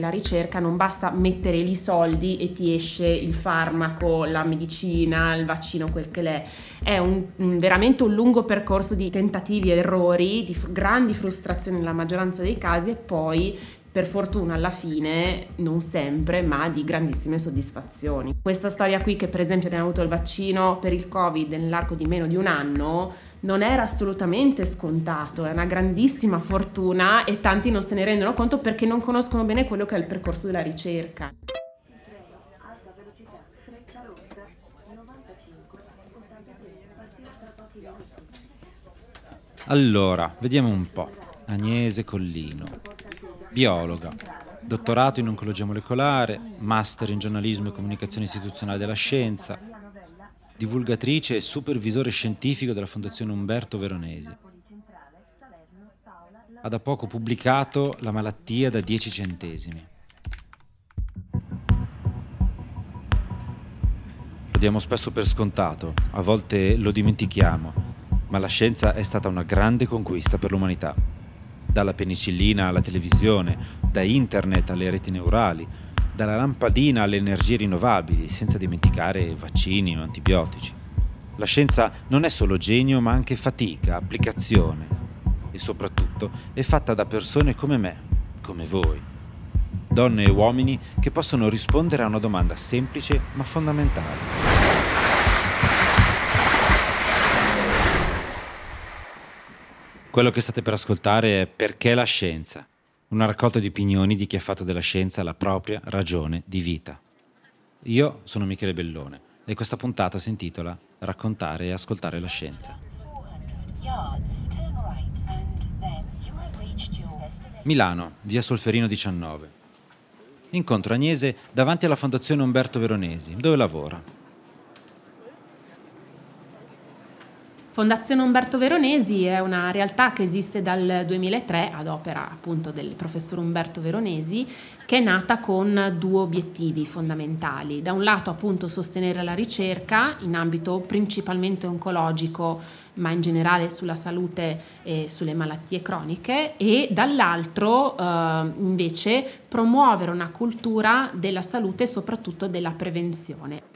Nella ricerca non basta mettere lì soldi e ti esce il farmaco, la medicina, il vaccino, quel che l'è. È un, veramente un lungo percorso di tentativi e errori, di fr- grandi frustrazioni nella maggioranza dei casi e poi per fortuna alla fine, non sempre, ma di grandissime soddisfazioni. Questa storia qui che per esempio abbiamo avuto il vaccino per il Covid nell'arco di meno di un anno, non era assolutamente scontato, è una grandissima fortuna e tanti non se ne rendono conto perché non conoscono bene quello che è il percorso della ricerca. Allora, vediamo un po'. Agnese Collino, biologa, dottorato in oncologia molecolare, master in giornalismo e comunicazione istituzionale della scienza, divulgatrice e supervisore scientifico della Fondazione Umberto Veronesi. Ha da poco pubblicato La malattia da 10 centesimi. Lo diamo spesso per scontato, a volte lo dimentichiamo, ma la scienza è stata una grande conquista per l'umanità. Dalla penicillina alla televisione, da internet alle reti neurali, dalla lampadina alle energie rinnovabili, senza dimenticare vaccini o antibiotici. La scienza non è solo genio, ma anche fatica, applicazione e soprattutto è fatta da persone come me, come voi. Donne e uomini che possono rispondere a una domanda semplice ma fondamentale. Quello che state per ascoltare è Perché la scienza? una raccolta di opinioni di chi ha fatto della scienza la propria ragione di vita. Io sono Michele Bellone e questa puntata si intitola Raccontare e ascoltare la scienza. Milano, via Solferino 19. Incontro Agnese davanti alla Fondazione Umberto Veronesi, dove lavora. Fondazione Umberto Veronesi è una realtà che esiste dal 2003 ad opera appunto del professor Umberto Veronesi che è nata con due obiettivi fondamentali. Da un lato appunto sostenere la ricerca in ambito principalmente oncologico ma in generale sulla salute e sulle malattie croniche e dall'altro eh, invece promuovere una cultura della salute e soprattutto della prevenzione.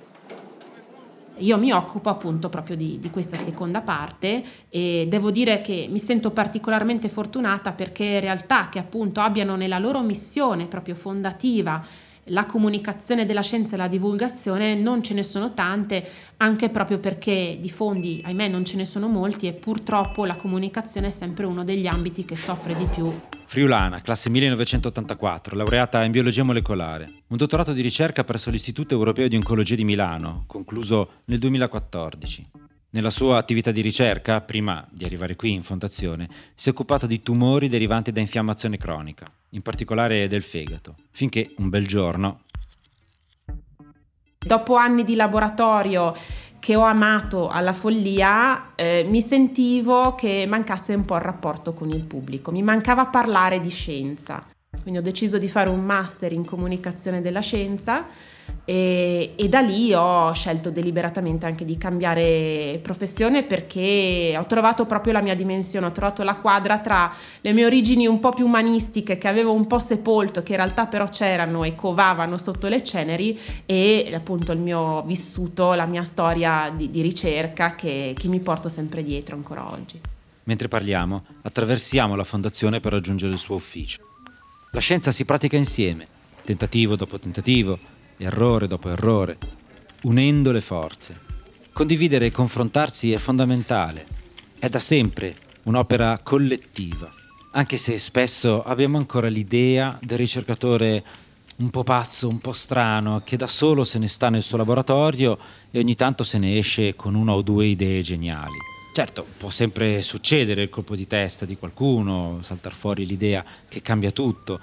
Io mi occupo appunto proprio di, di, questa seconda parte e devo dire che mi sento particolarmente fortunata perché realtà che appunto abbiano nella loro missione proprio fondativa la comunicazione della scienza e la divulgazione non ce ne sono tante, anche proprio perché di fondi, ahimè, non ce ne sono molti e purtroppo la comunicazione è sempre uno degli ambiti che soffre di più. Friulana, classe 1984, laureata in biologia molecolare, un dottorato di ricerca presso l'Istituto Europeo di Oncologia di Milano, concluso nel 2014. Nella sua attività di ricerca, prima di arrivare qui in fondazione, si è occupata di tumori derivanti da infiammazione cronica, in particolare del fegato, finché un bel giorno... Dopo anni di laboratorio che ho amato alla follia, eh, mi sentivo che mancasse un po' il rapporto con il pubblico, mi mancava parlare di scienza. Quindi ho deciso di fare un master in comunicazione della scienza e, e, da lì ho scelto deliberatamente anche di cambiare professione perché ho trovato proprio la mia dimensione, ho trovato la quadra tra le mie origini un po' più umanistiche che avevo un po' sepolto, che in realtà però c'erano e covavano sotto le ceneri e appunto il mio vissuto, la mia storia di, di ricerca che, che mi porto sempre dietro ancora oggi. Mentre parliamo, attraversiamo la fondazione per raggiungere il suo ufficio. La scienza si pratica insieme, tentativo dopo tentativo, errore dopo errore, unendo le forze. Condividere e confrontarsi è fondamentale, è da sempre un'opera collettiva, anche se spesso abbiamo ancora l'idea del ricercatore un po' pazzo, un po' strano, che da solo se ne sta nel suo laboratorio e ogni tanto se ne esce con una o due idee geniali. Certo, può sempre succedere il colpo di testa di qualcuno, saltar fuori l'idea che cambia tutto,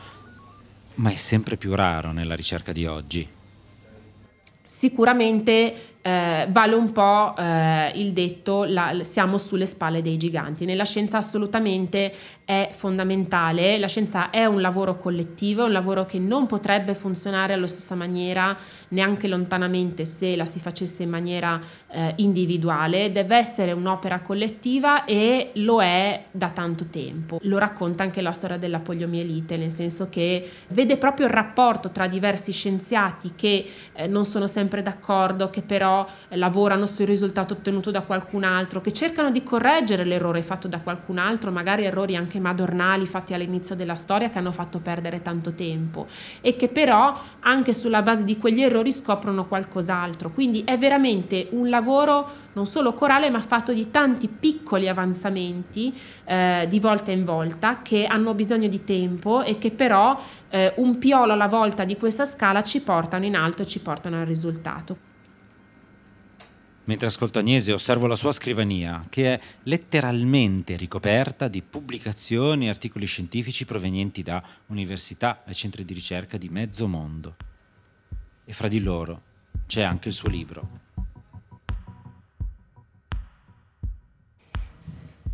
ma è sempre più raro nella ricerca di oggi. Sicuramente eh, vale un po' eh, il detto la, siamo sulle spalle dei giganti. Nella scienza assolutamente è fondamentale, la scienza è un lavoro collettivo, un lavoro che non potrebbe funzionare alla stessa maniera neanche lontanamente se la si facesse in maniera eh, individuale, deve essere un'opera collettiva e lo è da tanto tempo. Lo racconta anche la storia della poliomielite, nel senso che vede proprio il rapporto tra diversi scienziati che eh, non sono sempre d'accordo, che però eh, lavorano sul risultato ottenuto da qualcun altro, che cercano di correggere l'errore fatto da qualcun altro, magari errori anche madornali fatti all'inizio della storia che hanno fatto perdere tanto tempo e che però anche sulla base di quegli errori scoprono qualcos'altro. Quindi è veramente un lavoro non solo corale ma fatto di tanti piccoli avanzamenti eh, di volta in volta che hanno bisogno di tempo e che però eh, un piolo alla volta di questa scala ci portano in alto e ci portano al risultato. Mentre ascolto Agnese osservo la sua scrivania, che è letteralmente ricoperta di pubblicazioni e articoli scientifici provenienti da università e centri di ricerca di mezzo mondo. E fra di loro c'è anche il suo libro,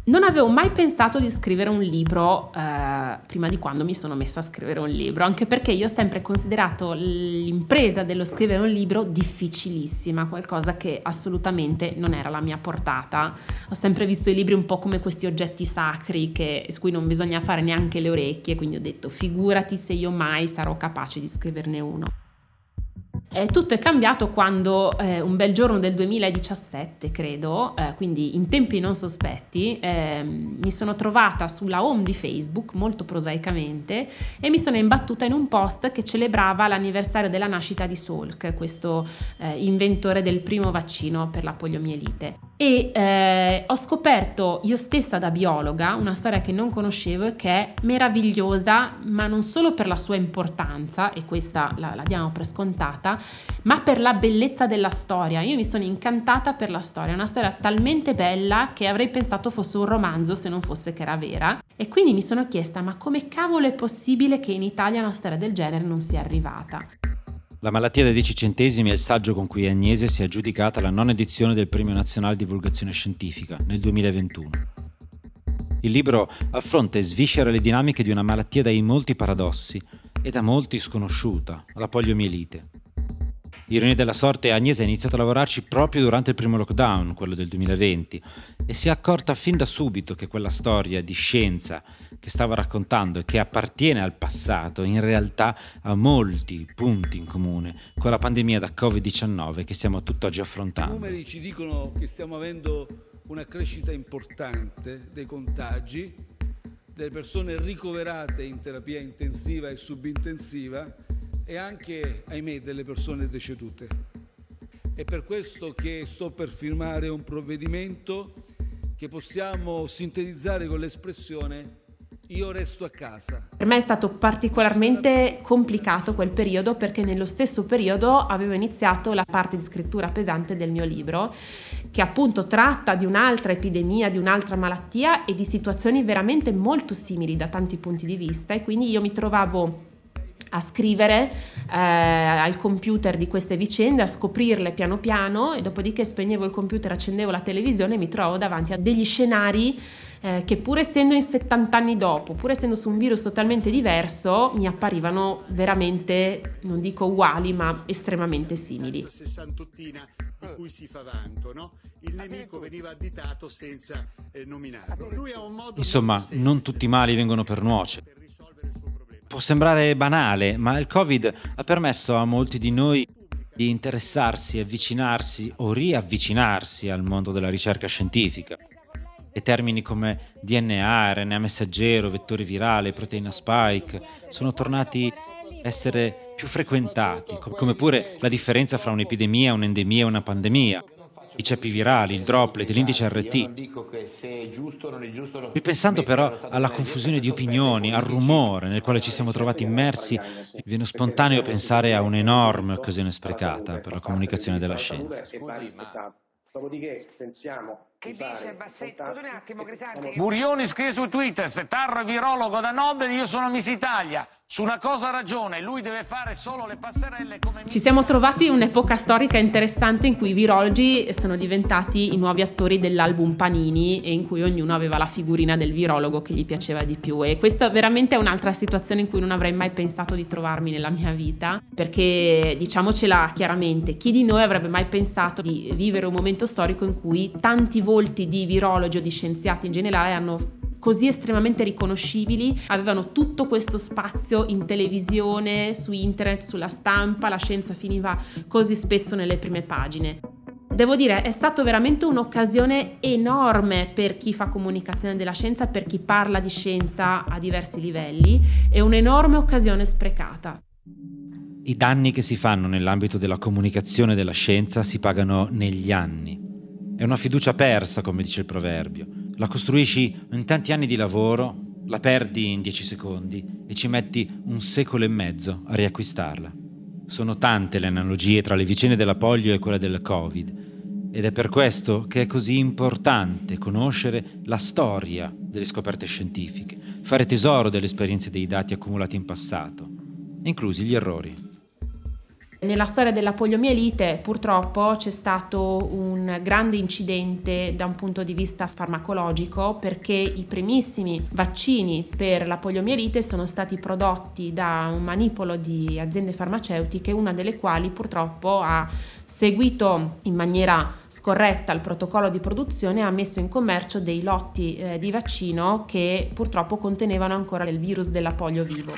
Non avevo mai pensato di scrivere un libro eh, prima di quando mi sono messa a scrivere un libro, anche perché io ho sempre considerato l'impresa dello scrivere un libro difficilissima, qualcosa che assolutamente non era la mia portata. Ho sempre visto i libri un po' come questi oggetti sacri che, su cui non bisogna fare neanche le orecchie, quindi ho detto figurati se io mai sarò capace di scriverne uno. Eh, tutto è cambiato quando eh, un bel giorno del 2017, credo, eh, quindi in tempi non sospetti, ehm, mi sono trovata sulla home di Facebook, molto prosaicamente, e mi sono imbattuta in un post che celebrava l'anniversario della nascita di Salk, questo eh, inventore del primo vaccino per la poliomielite. E eh, ho scoperto io stessa da biologa una storia che non conoscevo e che è meravigliosa, ma non solo per la sua importanza, e questa la, la diamo per scontata, ma per la bellezza della storia. Io mi sono incantata per la storia, una storia talmente bella che avrei pensato fosse un romanzo se non fosse che era vera. E quindi mi sono chiesta, ma come cavolo è possibile che in Italia una storia del genere non sia arrivata? La malattia dei 10 centesimi è il saggio con cui Agnese si è aggiudicata la nona edizione del Premio Nazionale Divulgazione Scientifica nel 2021. Il libro affronta e sviscera le dinamiche di una malattia dai molti paradossi e da molti sconosciuta, la poliomielite. Ironia della sorte, Agnese ha iniziato a lavorarci proprio durante il primo lockdown, quello del 2020, e si è accorta fin da subito che quella storia di scienza che stava raccontando e che appartiene al passato, in realtà ha molti punti in comune con la pandemia da Covid-19 che stiamo tutt'oggi affrontando. I numeri ci dicono che stiamo avendo una crescita importante dei contagi, delle persone ricoverate in terapia intensiva e subintensiva e anche, ahimè, delle persone decedute. È per questo che sto per firmare un provvedimento che possiamo sintetizzare con l'espressione io resto a casa. Per me è stato particolarmente complicato quel periodo perché nello stesso periodo avevo iniziato la parte di scrittura pesante del mio libro che appunto tratta di un'altra epidemia, di un'altra malattia e di situazioni veramente molto simili da tanti punti di vista e quindi io mi trovavo a scrivere eh, al computer di queste vicende, a scoprirle piano piano e dopodiché spegnevo il computer, accendevo la televisione e mi trovo davanti a degli scenari eh, che pur essendo in 70 anni dopo, pur essendo su un virus totalmente diverso, mi apparivano veramente, non dico uguali, ma estremamente simili. Sessantottina di cui si fa vanto, no? Il nemico veniva additato senza eh, nominarlo. Insomma, non tutti i mali vengono per nuocere. Può sembrare banale, ma il Covid ha permesso a molti di noi di interessarsi, avvicinarsi o riavvicinarsi al mondo della ricerca scientifica. E termini come DNA, RNA messaggero, vettore virale, proteina spike sono tornati a essere più frequentati, come pure la differenza fra un'epidemia, un'endemia e una pandemia i ceppi virali, il droplet, l'indice RT. Ripensando però alla confusione di opinioni, al rumore nel quale ci siamo trovati immersi, viene spontaneo pensare a un'enorme occasione sprecata per la comunicazione della scienza. Dopodiché pensiamo che dice, se, scusa un attimo Crisante. Burioni scrive su Twitter, se Tarro è virologo da Nobel, io sono Miss Italia. Su una cosa ha ragione, lui deve fare solo le passerelle come... Ci siamo trovati un'epoca storica interessante in cui i virologi sono diventati i nuovi attori dell'album Panini e in cui ognuno aveva la figurina del virologo che gli piaceva di più e questa veramente è un'altra situazione in cui non avrei mai pensato di trovarmi nella mia vita perché diciamocela chiaramente, chi di noi avrebbe mai pensato di vivere un momento storico in cui tanti volti di virologi o di scienziati in generale hanno così estremamente riconoscibili, avevano tutto questo spazio in televisione, su internet, sulla stampa, la scienza finiva così spesso nelle prime pagine. Devo dire, è stata veramente un'occasione enorme per chi fa comunicazione della scienza, per chi parla di scienza a diversi livelli, e un'enorme occasione sprecata. I danni che si fanno nell'ambito della comunicazione della scienza si pagano negli anni. È una fiducia persa, come dice il proverbio. La costruisci in tanti anni di lavoro, la perdi in dieci secondi e ci metti un secolo e mezzo a riacquistarla. Sono tante le analogie tra le vicende della polio e quelle del Covid ed è per questo che è così importante conoscere la storia delle scoperte scientifiche, fare tesoro delle esperienze dei dati accumulati in passato, inclusi gli errori. Nella storia della poliomielite purtroppo c'è stato un grande incidente da un punto di vista farmacologico perché i primissimi vaccini per la poliomielite sono stati prodotti da un manipolo di aziende farmaceutiche, una delle quali purtroppo ha seguito in maniera scorretta il protocollo di produzione e ha messo in commercio dei lotti eh, di vaccino che purtroppo contenevano ancora il virus della polio vivo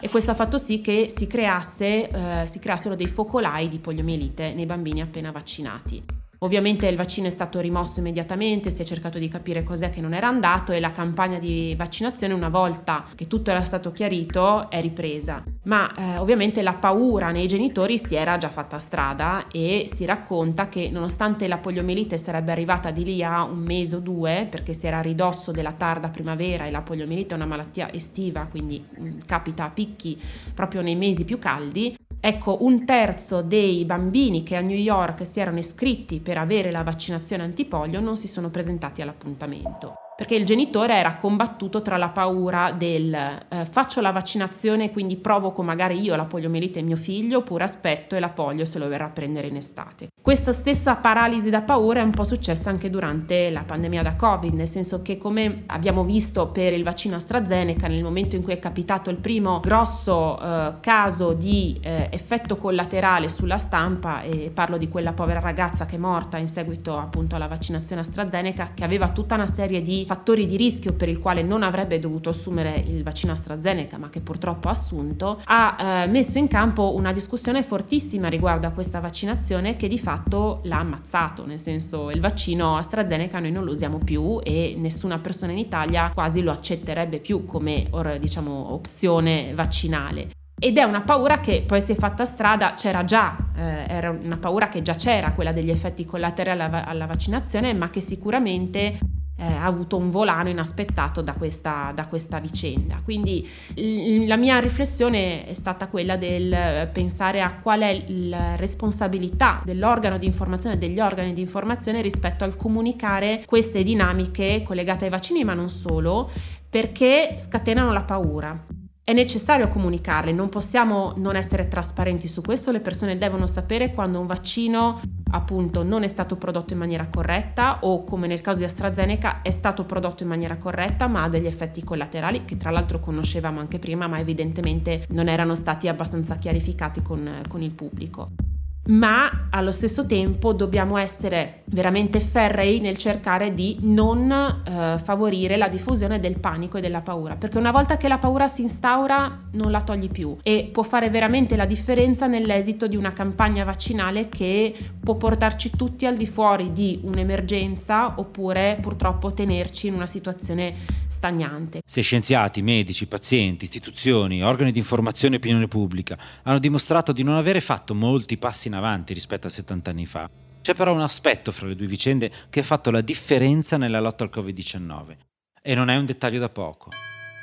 e questo ha fatto sì che si, creasse, eh, si creassero dei focolai di poliomielite nei bambini appena vaccinati. Ovviamente il vaccino è stato rimosso immediatamente, si è cercato di capire cos'è che non era andato e la campagna di vaccinazione una volta che tutto era stato chiarito è ripresa. Ma eh, ovviamente la paura nei genitori si era già fatta strada e si racconta che nonostante la poliomielite sarebbe arrivata di lì a un mese o due, perché si era a ridosso della tarda primavera e la poliomielite è una malattia estiva, quindi mh, mm, capita a picchi proprio nei mesi più caldi, Ecco, un terzo dei bambini che a New York si erano iscritti per avere la vaccinazione antipolio non si sono presentati all'appuntamento perché il genitore era combattuto tra la paura del eh, faccio la vaccinazione quindi provoco magari io la poliomielite in mio figlio oppure aspetto e la polio se lo verrà a prendere in estate. Questa stessa paralisi da paura è un po' successa anche durante la pandemia da Covid, nel senso che come abbiamo visto per il vaccino AstraZeneca nel momento in cui è capitato il primo grosso eh, caso di eh, effetto collaterale sulla stampa e parlo di quella povera ragazza che è morta in seguito appunto alla vaccinazione AstraZeneca che aveva tutta una serie di fattori di rischio per il quale non avrebbe dovuto assumere il vaccino AstraZeneca, ma che purtroppo ha assunto, ha eh, messo in campo una discussione fortissima riguardo a questa vaccinazione che di fatto l'ha ammazzato, nel senso il vaccino AstraZeneca noi non lo usiamo più e nessuna persona in Italia quasi lo accetterebbe più come diciamo opzione vaccinale. Ed è una paura che poi si è fatta strada, c'era già, eh, era una paura che già c'era, quella degli effetti collaterali alla, alla vaccinazione, ma che sicuramente eh, ha avuto un volano inaspettato da questa, da questa vicenda. Quindi l- la mia riflessione è stata quella del pensare a qual è la responsabilità dell'organo di informazione, degli organi di informazione rispetto al comunicare queste dinamiche collegate ai vaccini, ma non solo, perché scatenano la paura. È necessario comunicarle, non possiamo non essere trasparenti su questo, le persone devono sapere quando un vaccino appunto non è stato prodotto in maniera corretta o come nel caso di AstraZeneca è stato prodotto in maniera corretta ma ha degli effetti collaterali che tra l'altro conoscevamo anche prima ma evidentemente non erano stati abbastanza chiarificati con, con il pubblico ma allo stesso tempo dobbiamo essere veramente ferrei nel cercare di non eh, favorire la diffusione del panico e della paura, perché una volta che la paura si instaura non la togli più e può fare veramente la differenza nell'esito di una campagna vaccinale che può portarci tutti al di fuori di un'emergenza oppure purtroppo tenerci in una situazione stagnante. Se scienziati, medici, pazienti, istituzioni, organi di informazione e opinione pubblica hanno dimostrato di non avere fatto molti passi in avanti rispetto a 70 anni fa. C'è però un aspetto fra le due vicende che ha fatto la differenza nella lotta al Covid-19. E non è un dettaglio da poco.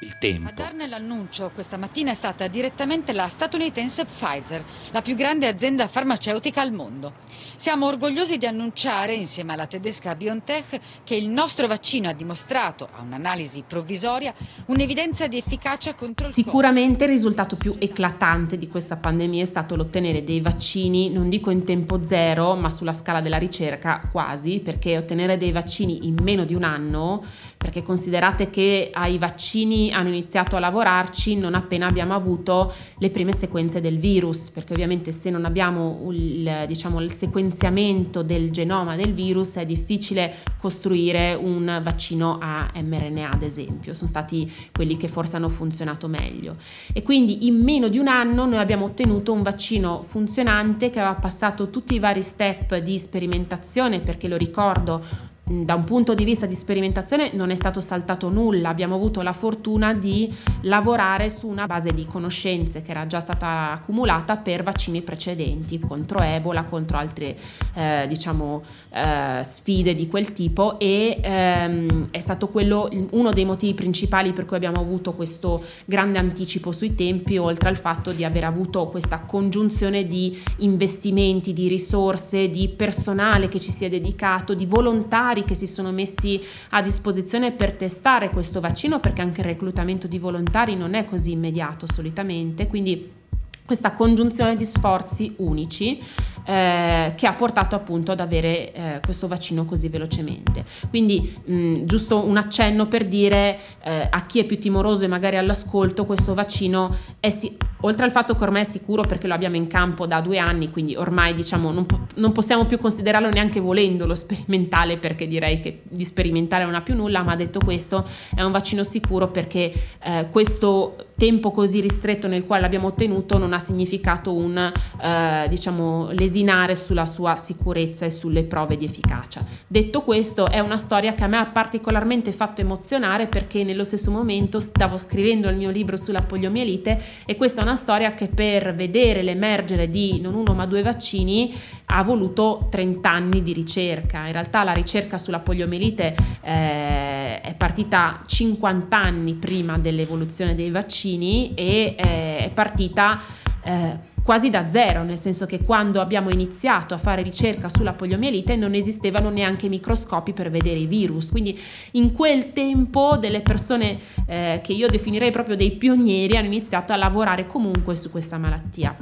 Il tempo. A darne l'annuncio questa mattina è stata direttamente la statunitense Pfizer, la più grande azienda farmaceutica al mondo. Siamo orgogliosi di annunciare, insieme alla tedesca BioNTech, che il nostro vaccino ha dimostrato, a un'analisi provvisoria, un'evidenza di efficacia contro il Sicuramente il risultato più eclatante di questa pandemia è stato l'ottenere dei vaccini, non dico in tempo zero, ma sulla scala della ricerca quasi, perché ottenere dei vaccini in meno di un anno, perché considerate che ai vaccini hanno iniziato a lavorarci non appena abbiamo avuto le prime sequenze del virus, perché ovviamente se non abbiamo il, diciamo, il sequenziamento del genoma del virus è difficile costruire un vaccino a mRNA, ad esempio, sono stati quelli che forse hanno funzionato meglio. E quindi in meno di un anno noi abbiamo ottenuto un vaccino funzionante che aveva passato tutti i vari step di sperimentazione, perché lo ricordo, da un punto di vista di sperimentazione non è stato saltato nulla, abbiamo avuto la fortuna di lavorare su una base di conoscenze che era già stata accumulata per vaccini precedenti contro Ebola, contro altre eh, diciamo, eh, sfide di quel tipo e ehm, è stato quello uno dei motivi principali per cui abbiamo avuto questo grande anticipo sui tempi, oltre al fatto di aver avuto questa congiunzione di investimenti, di risorse, di personale che ci si è dedicato, di volontari che si sono messi a disposizione per testare questo vaccino perché anche il reclutamento di volontari non è così immediato solitamente, quindi questa congiunzione di sforzi unici eh, che ha portato appunto ad avere eh, questo vaccino così velocemente. Quindi mh, giusto un accenno per dire eh, a chi è più timoroso e magari all'ascolto, questo vaccino è sì, oltre al fatto che ormai è sicuro perché lo abbiamo in campo da due anni, quindi ormai diciamo non, po- non possiamo più considerarlo neanche volendolo sperimentale perché direi che di sperimentale non ha più nulla, ma detto questo è un vaccino sicuro perché eh, questo tempo così ristretto nel quale l'abbiamo ottenuto non ha significato un eh, diciamo lesinare sulla sua sicurezza e sulle prove di efficacia. Detto questo, è una storia che a me ha particolarmente fatto emozionare perché nello stesso momento stavo scrivendo il mio libro sulla poliomielite e questa è una storia che per vedere l'emergere di non uno ma due vaccini ha voluto 30 anni di ricerca. In realtà la ricerca sulla poliomielite eh, è partita 50 anni prima dell'evoluzione dei vaccini e eh, è partita eh, quasi da zero, nel senso che quando abbiamo iniziato a fare ricerca sulla poliomielite non esistevano neanche microscopi per vedere i virus. Quindi in quel tempo delle persone eh, che io definirei proprio dei pionieri hanno iniziato a lavorare comunque su questa malattia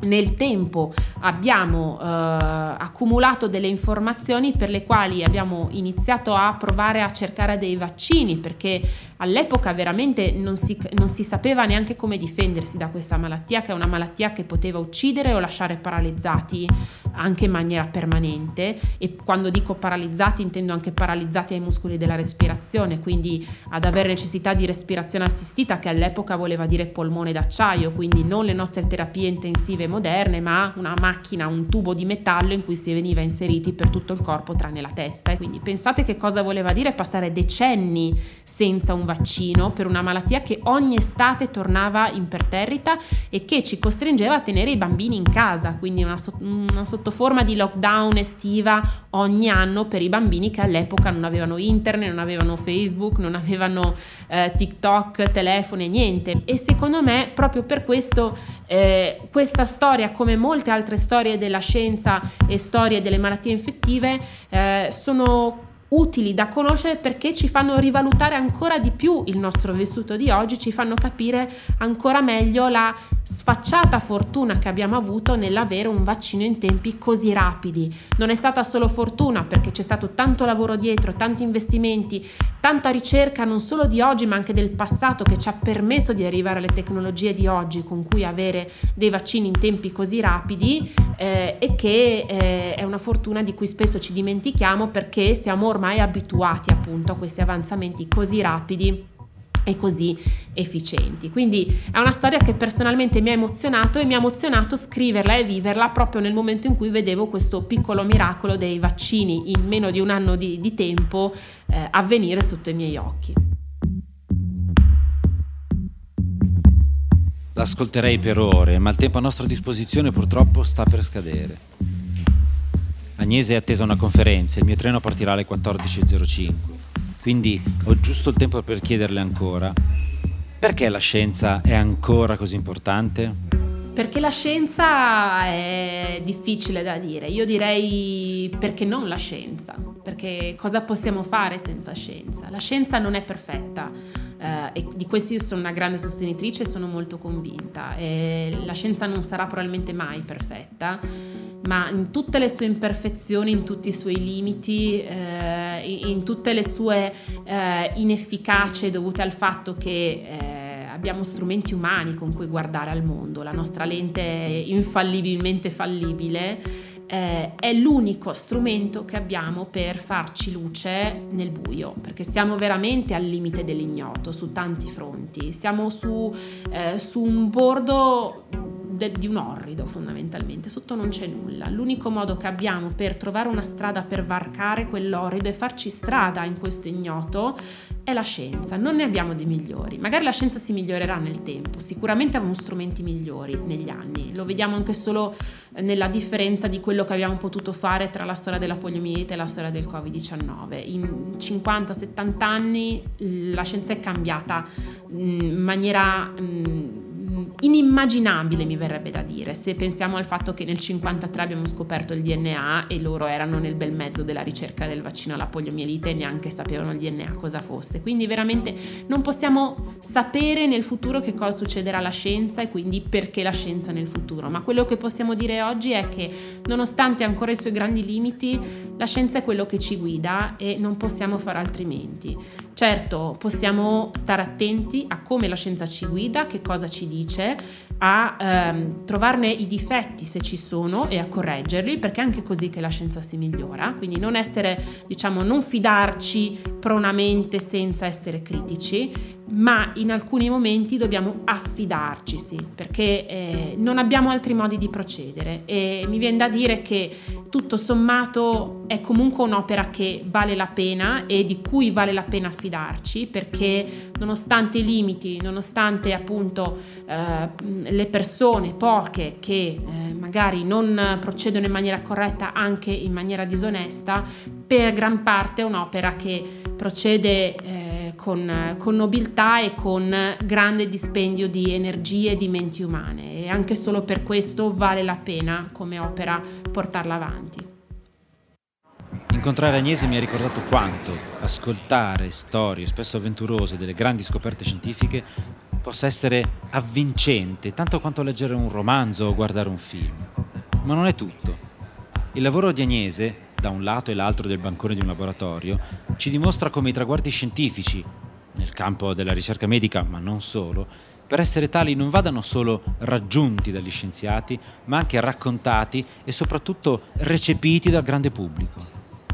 nel tempo abbiamo eh, accumulato delle informazioni per le quali abbiamo iniziato a provare a cercare dei vaccini perché all'epoca veramente non si, non si, sapeva neanche come difendersi da questa malattia che è una malattia che poteva uccidere o lasciare paralizzati anche in maniera permanente. E quando dico paralizzati intendo anche paralizzati ai muscoli della respirazione quindi ad avere necessità di respirazione assistita che all'epoca voleva dire polmone d'acciaio quindi non le nostre terapie intensive moderne, ma una macchina, un tubo di metallo in cui si veniva inseriti per tutto il corpo tranne la testa. E quindi pensate che cosa voleva dire passare decenni senza un vaccino per una malattia che ogni estate tornava imperterrita e che ci costringeva a tenere i bambini in casa, quindi una, una sottoforma di lockdown estiva ogni anno per i bambini che all'epoca non avevano internet, non avevano Facebook, non avevano eh, TikTok, telefoni, niente. E secondo me proprio per questo eh, questa storia, come molte altre storie della scienza e storie delle malattie infettive, eh, sono utili da conoscere perché ci fanno rivalutare ancora di più il nostro vissuto di oggi, ci fanno capire ancora meglio la sfacciata fortuna che abbiamo avuto nell'avere un vaccino in tempi così rapidi. Non è stata solo fortuna perché c'è stato tanto lavoro dietro, tanti investimenti, tanta ricerca non solo di oggi ma anche del passato che ci ha permesso di arrivare alle tecnologie di oggi con cui avere dei vaccini in tempi così rapidi eh, e che eh, è una fortuna di cui spesso ci dimentichiamo perché siamo ormai abituati appunto a questi avanzamenti così rapidi e così efficienti. Quindi è una storia che personalmente mi ha emozionato e mi ha emozionato scriverla e viverla proprio nel momento in cui vedevo questo piccolo miracolo dei vaccini in meno di un anno di, di tempo eh, avvenire sotto i miei occhi. L'ascolterei per ore, ma il tempo a nostra disposizione purtroppo sta per scadere. Agnese è attesa una conferenza, il mio treno partirà alle 14.05, quindi ho giusto il tempo per chiederle ancora Perché la scienza è ancora così importante? Perché la scienza è difficile da dire, io direi perché non la scienza, perché cosa possiamo fare senza scienza? La scienza non è perfetta eh, e di questo io sono una grande sostenitrice e sono molto convinta. E la scienza non sarà probabilmente mai perfetta, ma in tutte le sue imperfezioni, in tutti i suoi limiti, eh, in tutte le sue eh, inefficacie dovute al fatto che eh, abbiamo strumenti umani con cui guardare al mondo, la nostra lente infallibilmente fallibile, eh, è l'unico strumento che abbiamo per farci luce nel buio, perché siamo veramente al limite dell'ignoto su tanti fronti, siamo su, eh, su un bordo de, di un orrido fondamentalmente, sotto non c'è nulla. L'unico modo che abbiamo per trovare una strada per varcare quell'orrido e farci strada in questo ignoto è la scienza, non ne abbiamo di migliori. Magari la scienza si migliorerà nel tempo, sicuramente avremo strumenti migliori negli anni, lo vediamo anche solo nella differenza di quello che abbiamo potuto fare tra la storia della poliomielite e la storia del Covid-19. In 50-70 anni la scienza è cambiata in maniera inimmaginabile mi verrebbe da dire, se pensiamo al fatto che nel 1953 abbiamo scoperto il DNA e loro erano nel bel mezzo della ricerca del vaccino alla poliomielite e neanche sapevano il DNA cosa fosse. Quindi veramente non possiamo sapere nel futuro che cosa succederà alla scienza e quindi perché la scienza nel futuro, ma quello che possiamo dire oggi è che nonostante ancora i suoi grandi limiti, la scienza è quello che ci guida e non possiamo fare altrimenti. Certo, possiamo stare attenti a come la scienza ci guida, che cosa ci dice, a ehm, trovarne i difetti se ci sono e a correggerli, perché è anche così che la scienza si migliora. Quindi non essere, diciamo, non fidarci pronamente senza essere critici, ma in alcuni momenti dobbiamo affidarci, sì, perché eh, non abbiamo altri modi di procedere. E mi viene da dire che tutto sommato è comunque un'opera che vale la pena e di cui vale la pena affidarci perché nonostante i limiti, nonostante appunto eh, le persone, poche, che eh, magari non procedono in maniera corretta anche in maniera disonesta, per gran parte è un'opera che procede eh, con, con, nobiltà e con grande dispendio di energie e di menti umane e anche solo per questo vale la pena come opera portarla avanti. Incontrare Agnese mi ha ricordato quanto ascoltare storie spesso avventurose delle grandi scoperte scientifiche possa essere avvincente, tanto quanto leggere un romanzo o guardare un film. Ma non è tutto. Il lavoro di Agnese da un lato e l'altro del bancone di un laboratorio, ci dimostra come i traguardi scientifici, nel campo della ricerca medica, ma non solo, per essere tali non vadano solo raggiunti dagli scienziati, ma anche raccontati e soprattutto recepiti dal grande pubblico,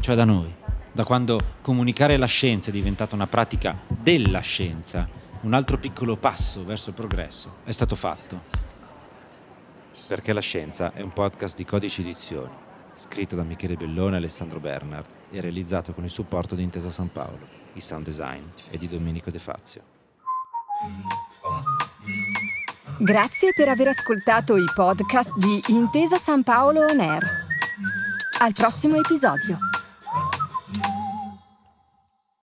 cioè da noi, da quando comunicare la scienza è diventata una pratica della scienza, un altro piccolo passo verso il progresso è stato fatto. Perché la scienza è un podcast di Codici Edizioni scritto da Michele Bellone e Alessandro Bernard e realizzato con il supporto di Intesa San Paolo. Il sound design è di Domenico De Fazio. Grazie per aver ascoltato i podcast di Intesa San Paolo On Air. Al prossimo episodio.